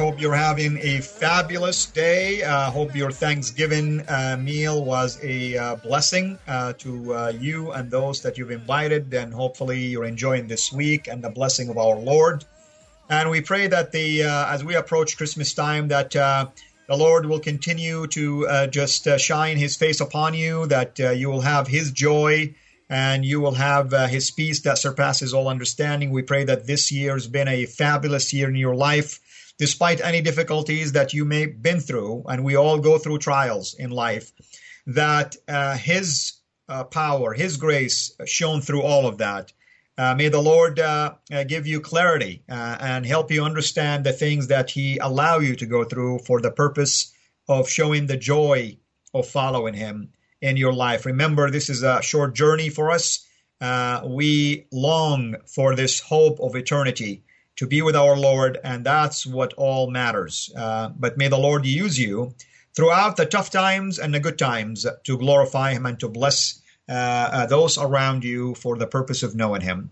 hope you're having a fabulous day. Uh, hope your Thanksgiving uh, meal was a uh, blessing uh, to uh, you and those that you've invited, and hopefully you're enjoying this week and the blessing of our Lord. And we pray that the uh, as we approach Christmas time, that the Lord will continue to just shine His face upon you, that you will have His joy and you will have uh, his peace that surpasses all understanding. We pray that this year has been a fabulous year in your life, despite any difficulties that you may have been through, and we all go through trials in life, that uh, his uh, power, his grace shone through all of that. Uh, may the Lord uh, uh, give you clarity and help you understand the things that he allow you to go through for the purpose of showing the joy of following him in your life. Remember, this is a short journey for us. Uh, we long for this hope of eternity to be with our Lord, and that's what all matters. Uh, but may the Lord use you throughout the tough times and the good times to glorify Him and to bless uh, uh those around you for the purpose of knowing Him.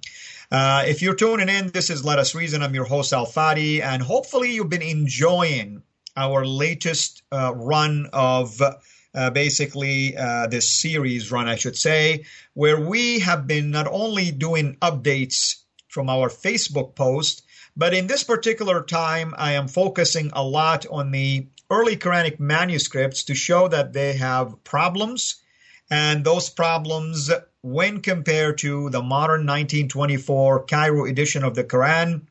Uh, if you're tuning in, this is Let Us Reason. I'm your host, Al Fadi, and hopefully you've been enjoying our latest uh, run of uh, basically uh, this series run, I should say, where we have been not only doing updates from our Facebook post, but in this particular time, I am focusing a lot on the early Quranic manuscripts to show that they have problems, and those problems, when compared to the modern 1924 Cairo edition of the Quran,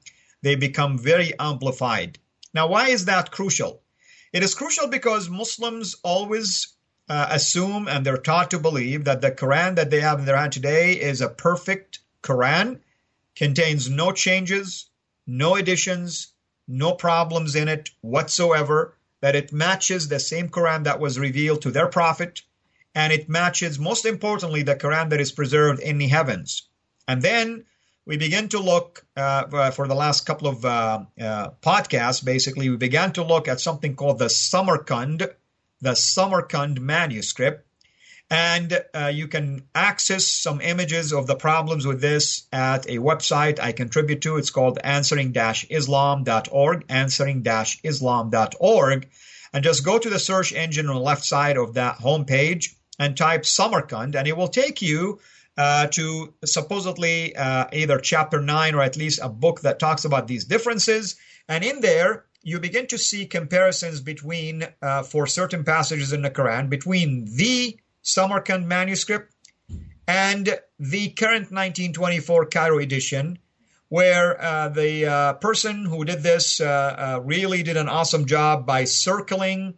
they become very amplified. Now, why is that crucial? It is crucial because Muslims always uh, assume and they're taught to believe that the Quran that they have in their hand today is a perfect Quran, contains no changes, no additions, no problems in it whatsoever, that it matches the same Quran that was revealed to their prophet, and it matches, most importantly, the Quran that is preserved in the heavens. And then we begin to look uh, for the last couple of uh, uh, podcasts. Basically, we began to look at something called the Samarkand, the Samarkand manuscript, and uh, you can access some images of the problems with this at a website I contribute to. It's called answering-islam.org, answering-islam.org, and just go to the search engine on the left side of that homepage and type Samarkand, and it will take you uh, to supposedly uh, either chapter 9 or at least a book that talks about these differences. And in there, you begin to see comparisons between, uh, for certain passages in the Quran, between the Samarkand manuscript and the current 1924 Cairo edition, where uh, the uh, person who did this uh, really did an awesome job by circling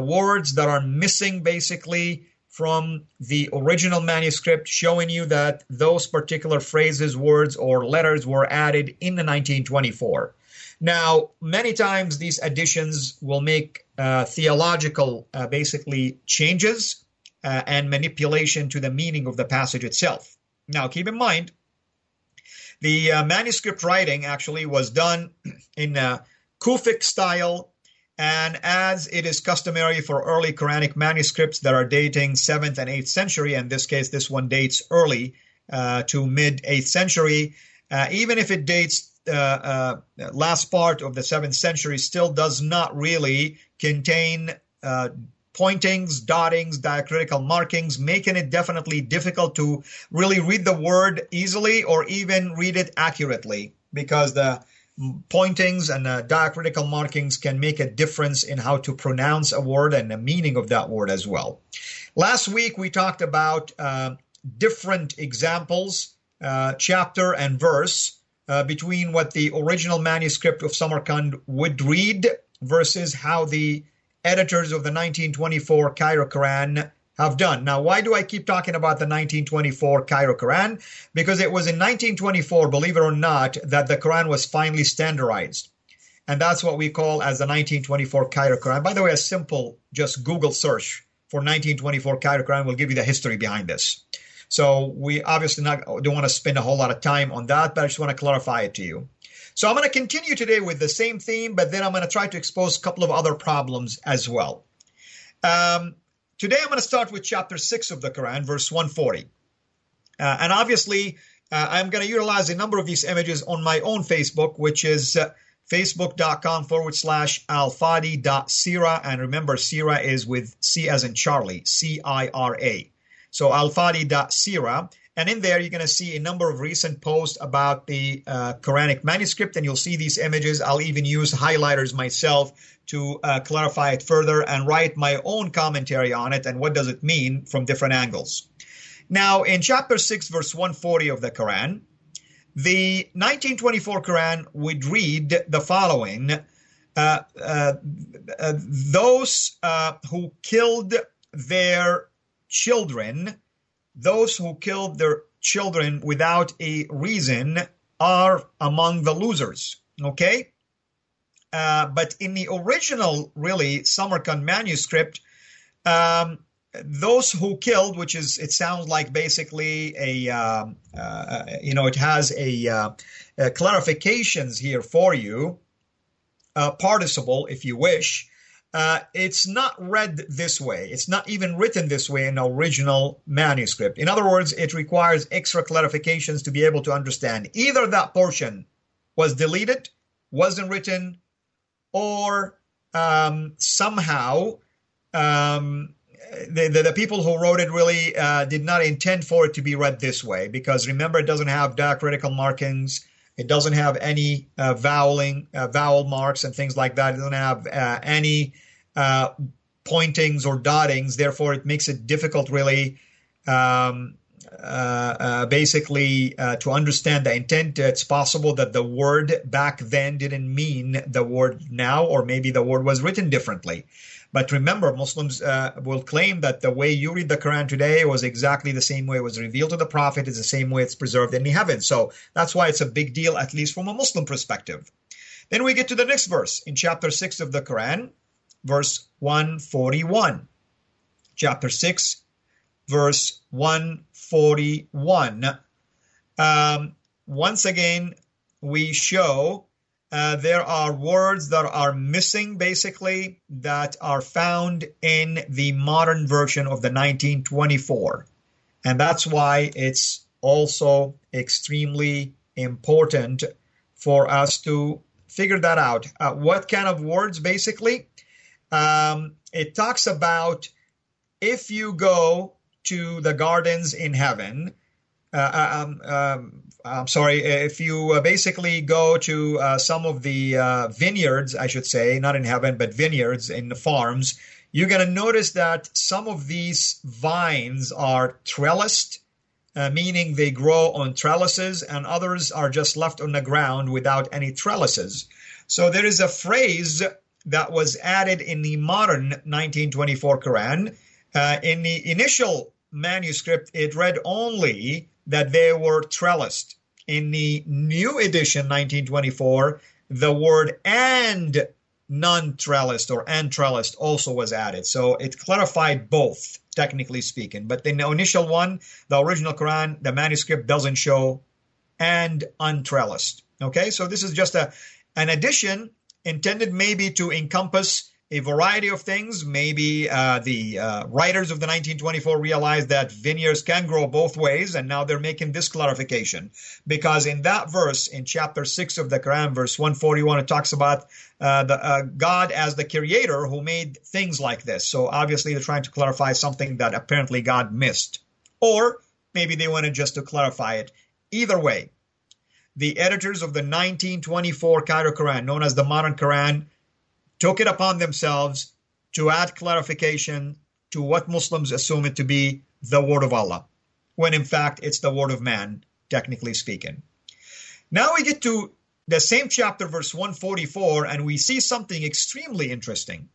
words that are missing basically from the original manuscript, showing you that those particular phrases, words, or letters were added in the 1924. Now, many times these additions will make uh, theological, uh, basically, changes uh, and manipulation to the meaning of the passage itself. Now, keep in mind, the uh, manuscript writing actually was done in a Kufic style and as it is customary for early Quranic manuscripts that are dating 7th and 8th century, in this case, this one dates early uh, to mid 8th century, uh, even if it dates uh, uh last part of the 7th century, still does not really contain uh, pointings, dottings, diacritical markings, making it definitely difficult to really read the word easily or even read it accurately because the pointings and diacritical markings can make a difference in how to pronounce a word and the meaning of that word as well. Last week we talked about uh, different examples, uh, chapter and verse, uh, between what the original manuscript of Samarkand would read versus how the editors of the 1924 Cairo Quran have done. Now, why do I keep talking about the 1924 Cairo Quran? Because it was in 1924, believe it or not, that the Quran was finally standardized. And that's what we call as the 1924 Cairo Quran. By the way, a simple just Google search for 1924 Cairo Quran will give you the history behind this. So we obviously not don't want to spend a whole lot of time on that, but I just want to clarify it to you. So I'm going to continue today with the same theme, but then I'm going to try to expose a couple of other problems as well. Um, Today I'm going to start with chapter 6 of the Quran, verse 140. Uh, and obviously, uh, I'm going to utilize a number of these images on my own Facebook, which is uh, facebook.com forward slash alfadi.cira. And remember, Sira is with C as in Charlie, C I R A. So alfadi.cira. And in there, you're going to see a number of recent posts about the uh, Quranic manuscript, and you'll see these images. I'll even use highlighters myself to uh, clarify it further and write my own commentary on it and what does it mean from different angles. Now, in chapter 6, verse 140 of the Quran, the 1924 Quran would read the following uh, uh, uh Those uh, who killed their children those who killed their children without a reason are among the losers. Okay? Uh, but in the original, really, Samarkand manuscript, um, those who killed, which is, it sounds like basically a, uh, uh, you know, it has a, uh, clarifications here for you, participle, if you wish. Uh, it's not read this way. It's not even written this way in the original manuscript. In other words, it requires extra clarifications to be able to understand. Either that portion was deleted, wasn't written, or um, somehow um, the, the, the, people who wrote it really uh, did not intend for it to be read this way because remember, it doesn't have diacritical markings. It doesn't have any uh, voweling, uh, vowel marks and things like that. It doesn't have uh, any uh, pointings or dottings. Therefore, it makes it difficult, really, um, uh, uh, basically, to understand the intent. It's possible that the word back then didn't mean the word now, or maybe the word was written differently. But remember, Muslims uh, will claim that the way you read the Quran today was exactly the same way it was revealed to the Prophet, is the same way it's preserved in the heavens. So that's why it's a big deal, at least from a Muslim perspective. Then we get to the next verse in chapter 6 of the Quran, verse 141. Chapter 6, verse 141. Um, once again, we show uh, there are words that are missing, basically, that are found in the modern version of the 1924. And that's why it's also extremely important for us to figure that out. Uh, what kind of words, basically? Um, it talks about if you go to the gardens in heaven, uh, um, um, I'm sorry, if you uh, basically go to uh, some of the uh, vineyards, I should say, not in heaven, but vineyards in the farms, you're going to notice that some of these vines are trellised, uh, meaning they grow on trellises, and others are just left on the ground without any trellises. So there is a phrase that was added in the modern 1924 Quran. Uh, in the initial manuscript, it read only that they were trellised. In the new edition, 1924, the word and non trellised or and trellised also was added. So it clarified both, technically speaking. But in the initial one, the original Quran, the manuscript doesn't show and untrellised. Okay, so this is just a an addition intended maybe to encompass a variety of things. Maybe uh, the uh, writers of the 1924 realized that vineyards can grow both ways, and now they're making this clarification. Because in that verse, in chapter 6 of the Quran, verse 141, it talks about uh, the, uh, God as the creator who made things like this. So obviously, they're trying to clarify something that apparently God missed. Or maybe they wanted just to clarify it. Either way, the editors of the 1924 Cairo Quran, known as the modern Quran, took it upon themselves to add clarification to what Muslims assume it to be the word of Allah, when in fact it's the word of man, technically speaking. Now we get to the same chapter, verse 144, and we see something extremely interesting.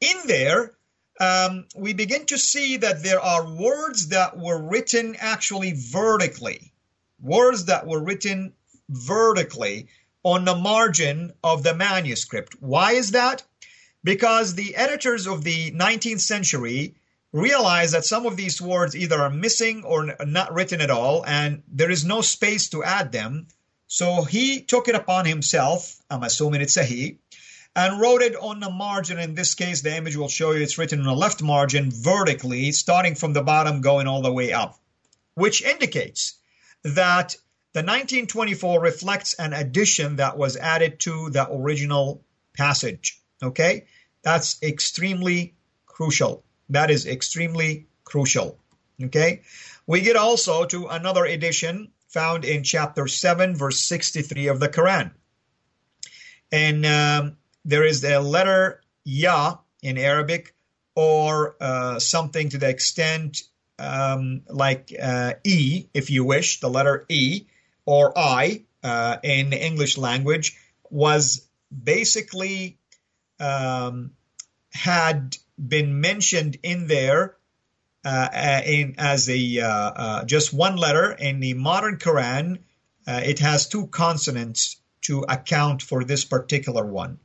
In there, um, we begin to see that there are words that were written actually vertically, words that were written vertically on the margin of the manuscript. Why is that? Because the editors of the 19th century realized that some of these words either are missing or not written at all, and there is no space to add them. So he took it upon himself, I'm assuming it's a he, and wrote it on the margin. In this case, the image will show you it's written on the left margin vertically, starting from the bottom, going all the way up, which indicates that the 1924 reflects an addition that was added to the original passage. Okay, that's extremely crucial. That is extremely crucial. Okay, we get also to another edition found in chapter 7, verse 63 of the Quran. And um, there is a letter Ya in Arabic or uh, something to the extent um, like uh, E, if you wish, the letter E or I uh, in the English language was basically um, had been mentioned in there uh, uh, in as a uh, uh, just one letter in the modern Quran. Uh, it has two consonants to account for this particular one.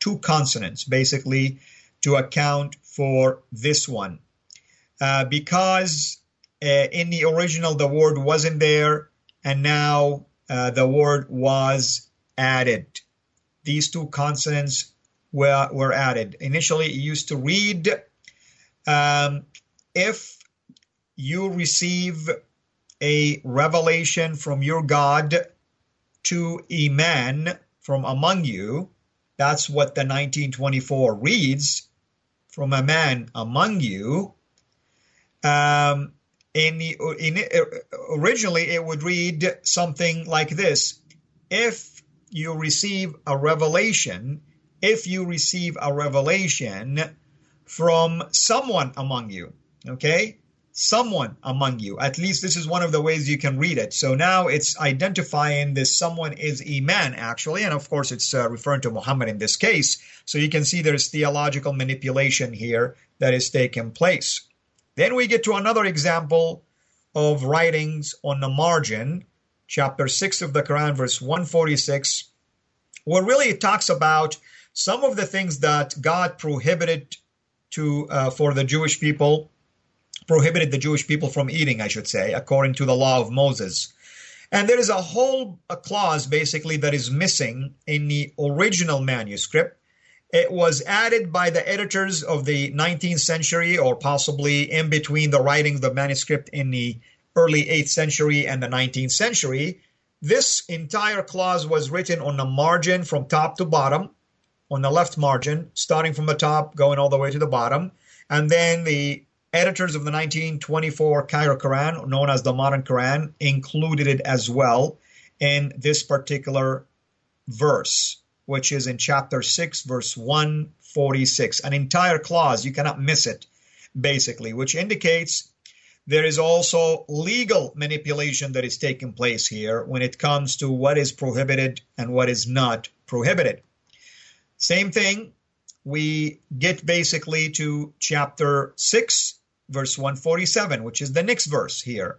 Two consonants, basically, to account for this one, because in the original the word wasn't there, and now the word was added. These two consonants were, were added. Initially, it used to read um, if you receive a revelation from your God to a man from among you, that's what the 1924 reads from a man among you. Um, in the in, originally, it would read something like this: If you receive a revelation, if you receive a revelation from someone among you, okay? Someone among you. At least this is one of the ways you can read it. So now it's identifying this someone is Iman, actually. And of course, it's uh, referring to Muhammad in this case. So you can see there's theological manipulation here that is taking place. Then we get to another example of writings on the margin, chapter 6 of the Quran, verse 146, where really it talks about some of the things that God prohibited to uh, for the Jewish people, prohibited the Jewish people from eating, I should say, according to the law of Moses. And there is a whole a clause basically that is missing in the original manuscript. It was added by the editors of the 19th century, or possibly in between the writing of the manuscript in the early 8th century and the 19th century. This entire clause was written on the margin from top to bottom on the left margin, starting from the top, going all the way to the bottom. And then the editors of the 1924 Cairo Quran, known as the Modern Quran, included it as well in this particular verse, which is in chapter 6, verse 146. An entire clause, you cannot miss it, basically, which indicates there is also legal manipulation that is taking place here when it comes to what is prohibited and what is not prohibited. Same thing, we get basically to chapter 6, verse 147, which is the next verse here.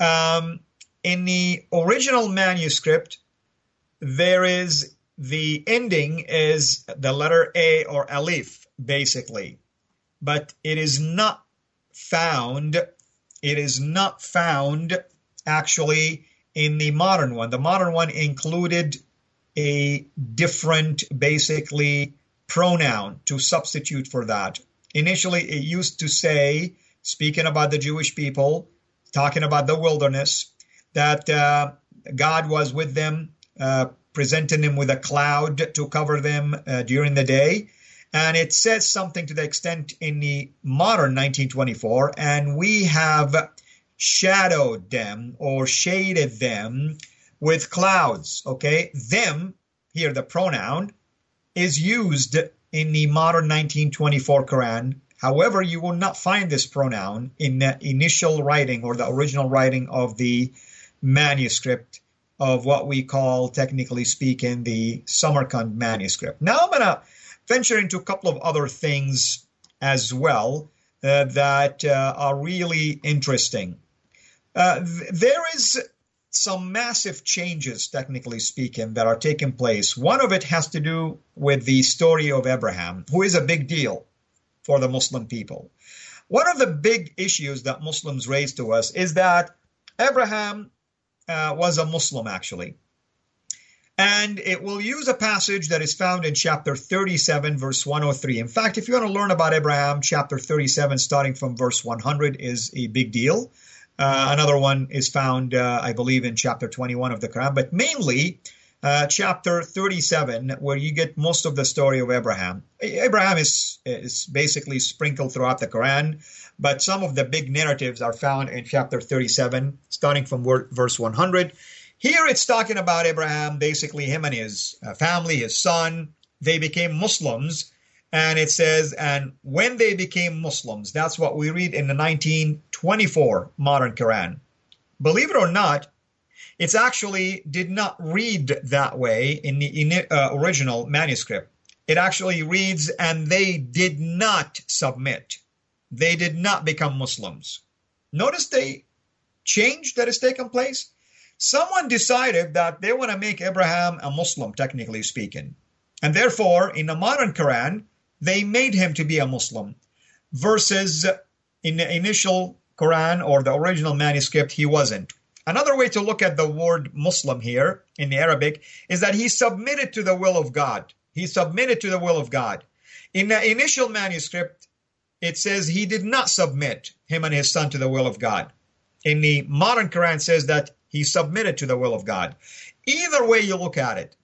Um, in the original manuscript, there is the ending is the letter A or Alif, basically, but it is not found. It is not found actually in the modern one. The modern one included a different, basically, pronoun to substitute for that. Initially, it used to say, speaking about the Jewish people, talking about the wilderness, that uh, God was with them, uh, presenting them with a cloud to cover them uh, during the day. And it says something to the extent in the modern 1924, and we have shadowed them or shaded them with clouds. Okay, them here, the pronoun is used in the modern 1924 Quran. However, you will not find this pronoun in the initial writing or the original writing of the manuscript of what we call, technically speaking, the Samarkand manuscript. Now I'm going to venture into a couple of other things as well uh, that uh, are really interesting. Uh, th- there is some massive changes, technically speaking, that are taking place. One of it has to do with the story of Abraham, who is a big deal for the Muslim people. One of the big issues that Muslims raise to us is that Abraham uh, was a Muslim, actually. And it will use a passage that is found in chapter 37, verse 103. In fact, if you want to learn about Abraham, chapter 37, starting from verse 100, is a big deal. Uh, another one is found, uh, I believe, in chapter 21 of the Quran, but mainly uh, chapter 37, where you get most of the story of Abraham. Abraham is, is basically sprinkled throughout the Quran, but some of the big narratives are found in chapter 37, starting from verse 100. Here it's talking about Abraham, basically him and his uh, family, his son. They became Muslims and it says, and when they became Muslims, that's what we read in the 1924 modern Quran. Believe it or not, it actually did not read that way in the uh, original manuscript. It actually reads, and they did not submit. They did not become Muslims. Notice the change that has taken place. Someone decided that they want to make Abraham a Muslim, technically speaking. And therefore, in the modern Quran, they made him to be a Muslim. Versus in the initial Quran or the original manuscript, he wasn't. Another way to look at the word Muslim here in the Arabic is that he submitted to the will of God. He submitted to the will of God. In the initial manuscript, it says he did not submit him and his son to the will of God. In the modern Quran says that he submitted to the will of God. Either way you look at it,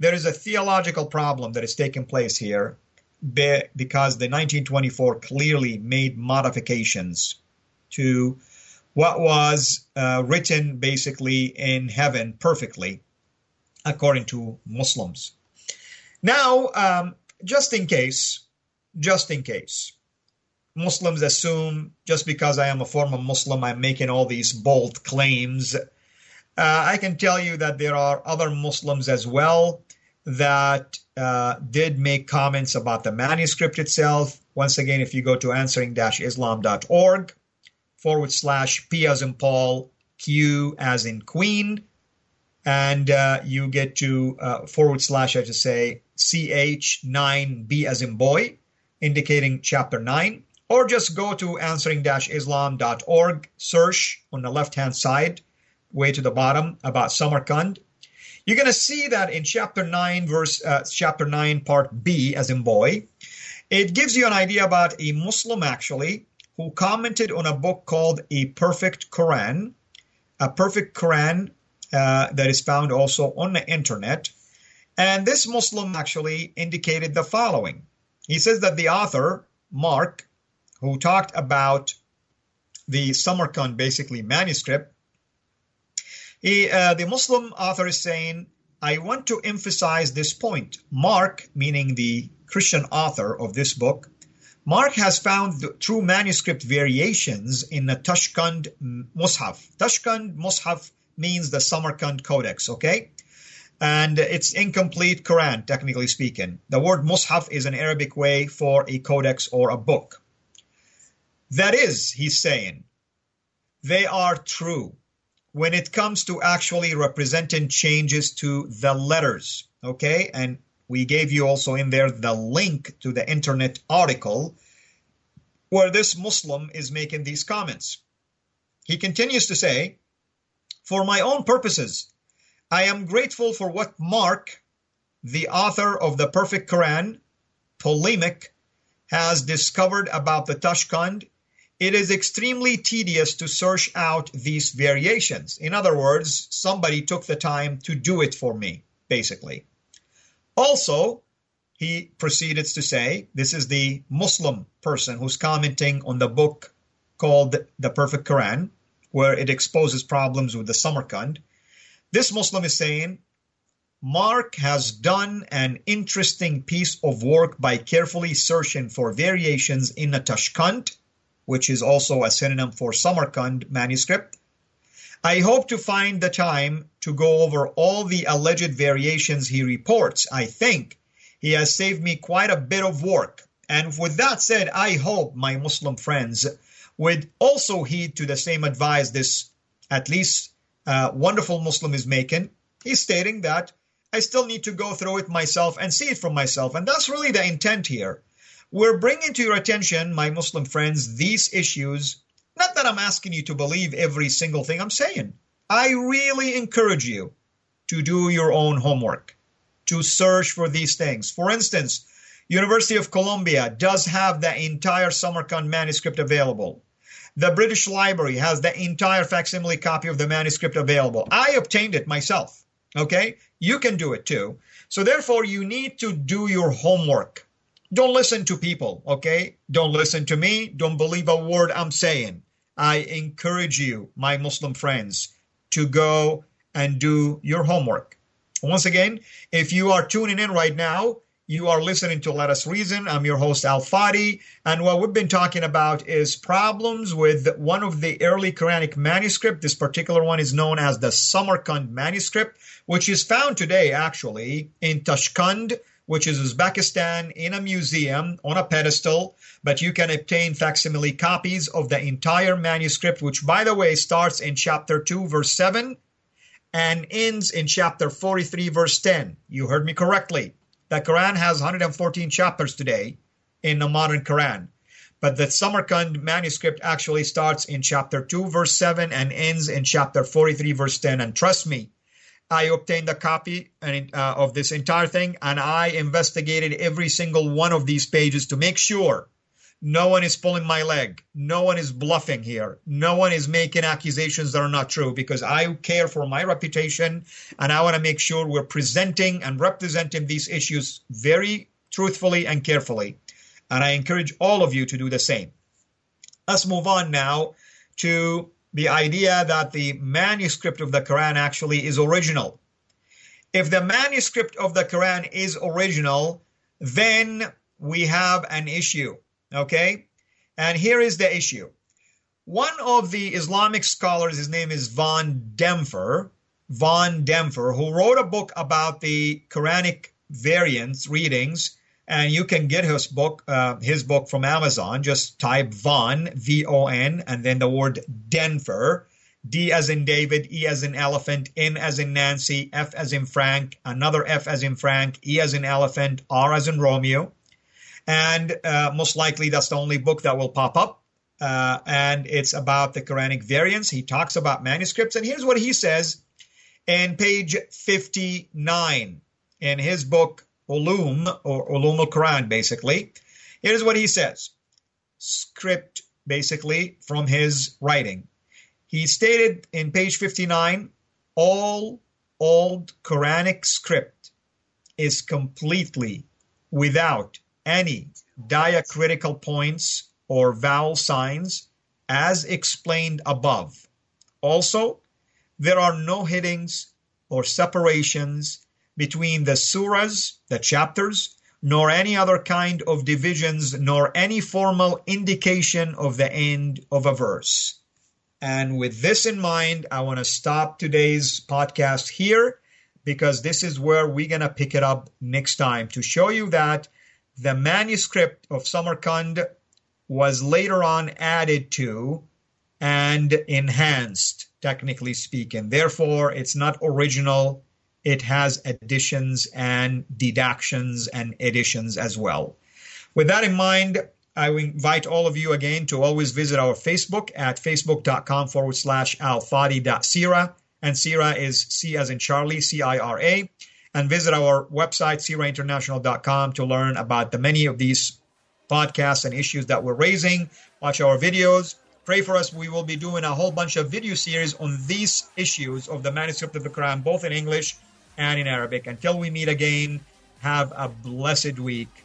there is a theological problem that is taking place here because the 1924 clearly made modifications to what was uh, written basically in heaven perfectly, according to Muslims. Now, um, just in case, just in case, Muslims assume just because I am a former Muslim, I'm making all these bold claims. Uh, I can tell you that there are other Muslims as well that uh, did make comments about the manuscript itself. Once again, if you go to answering-islam.org forward slash P as in Paul, Q as in Queen, and uh, you get to uh, forward slash, I should say, CH9B as in boy, indicating chapter 9, or just go to answering-islam.org, search on the left-hand side, way to the bottom, about Samarkand, you're going to see that in chapter 9, verse uh, chapter 9, part B, as in boy. It gives you an idea about a Muslim actually who commented on a book called A Perfect Quran, a perfect Quran uh, that is found also on the internet. And this Muslim actually indicated the following. He says that the author, Mark, who talked about the Samarkand basically manuscript, he, uh, the Muslim author is saying, I want to emphasize this point. Mark, meaning the Christian author of this book, Mark has found true manuscript variations in the Tashkand Mus'haf. Tashkand Mus'haf means the Samarkand Codex, okay? And it's incomplete Quran, technically speaking. The word Mus'haf is an Arabic way for a codex or a book. That is, he's saying, they are true when it comes to actually representing changes to the letters. Okay, and we gave you also in there the link to the internet article where this Muslim is making these comments. He continues to say, For my own purposes, I am grateful for what Mark, the author of the Perfect Quran, polemic, has discovered about the Tashkand it is extremely tedious to search out these variations. In other words, somebody took the time to do it for me, basically. Also, he proceeded to say, this is the Muslim person who's commenting on the book called The Perfect Quran. where it exposes problems with the Samarkand. This Muslim is saying, Mark has done an interesting piece of work by carefully searching for variations in the Tashkent, which is also a synonym for Samarkand manuscript. I hope to find the time to go over all the alleged variations he reports. I think he has saved me quite a bit of work. And with that said, I hope my Muslim friends would also heed to the same advice this at least uh, wonderful Muslim is making. He's stating that I still need to go through it myself and see it for myself. And that's really the intent here. We're bringing to your attention, my Muslim friends, these issues. Not that I'm asking you to believe every single thing I'm saying. I really encourage you to do your own homework, to search for these things. For instance, University of Columbia does have the entire Samarkand manuscript available. The British Library has the entire facsimile copy of the manuscript available. I obtained it myself. Okay? You can do it too. So therefore, you need to do your homework. Don't listen to people, okay? Don't listen to me. Don't believe a word I'm saying. I encourage you, my Muslim friends, to go and do your homework. Once again, if you are tuning in right now, you are listening to Let Us Reason. I'm your host, Al Fadi. And what we've been talking about is problems with one of the early Quranic manuscript. This particular one is known as the Samarkand manuscript, which is found today actually in Tashkent, which is Uzbekistan, in a museum on a pedestal. But you can obtain facsimile copies of the entire manuscript, which, by the way, starts in chapter 2, verse 7 and ends in chapter 43, verse 10. You heard me correctly. The Quran has 114 chapters today in the modern Quran. But the Samarkand manuscript actually starts in chapter 2, verse 7, and ends in chapter 43, verse 10. And trust me, I obtained a copy uh, of this entire thing and I investigated every single one of these pages to make sure no one is pulling my leg. No one is bluffing here. No one is making accusations that are not true because I care for my reputation and I want to make sure we're presenting and representing these issues very truthfully and carefully. And I encourage all of you to do the same. Let's move on now to the idea that the manuscript of the Quran actually is original. If the manuscript of the Quran is original, then we have an issue Okay? And here is the issue. One of the Islamic scholars, his name is von Denffer, von Denffer, who wrote a book about the Quranic variants, readings, and you can get his book, uh, his book from Amazon. Just type von, V-O-N, and then the word Denffer, D as in David, E as in elephant, N as in Nancy, F as in Frank, another F as in Frank, E as in elephant, R as in Romeo and uh, most likely that's the only book that will pop up. Uh, and it's about the Quranic variants. He talks about manuscripts, and here's what he says in page 59 in his book Ulum or Ulum al Quran, basically. Here's what he says script, basically, from his writing. He stated in page 59 all old Quranic script is completely without any diacritical points or vowel signs as explained above. Also, there are no headings or separations between the surahs, the chapters, nor any other kind of divisions, nor any formal indication of the end of a verse. And with this in mind, I want to stop today's podcast here because this is where we're going to pick it up next time to show you that the manuscript of Samarkand was later on added to and enhanced, technically speaking. Therefore, it's not original. It has additions and deductions and additions as well. With that in mind, I invite all of you again to always visit our Facebook at facebook.com forward slash alfadi.cira. And Sira is C as in Charlie, C I R A and visit our website, cirainternational.com, to learn about the many of these podcasts and issues that we're raising. Watch our videos. Pray for us. We will be doing a whole bunch of video series on these issues of the manuscript of the Quran, both in English and in Arabic. Until we meet again, have a blessed week.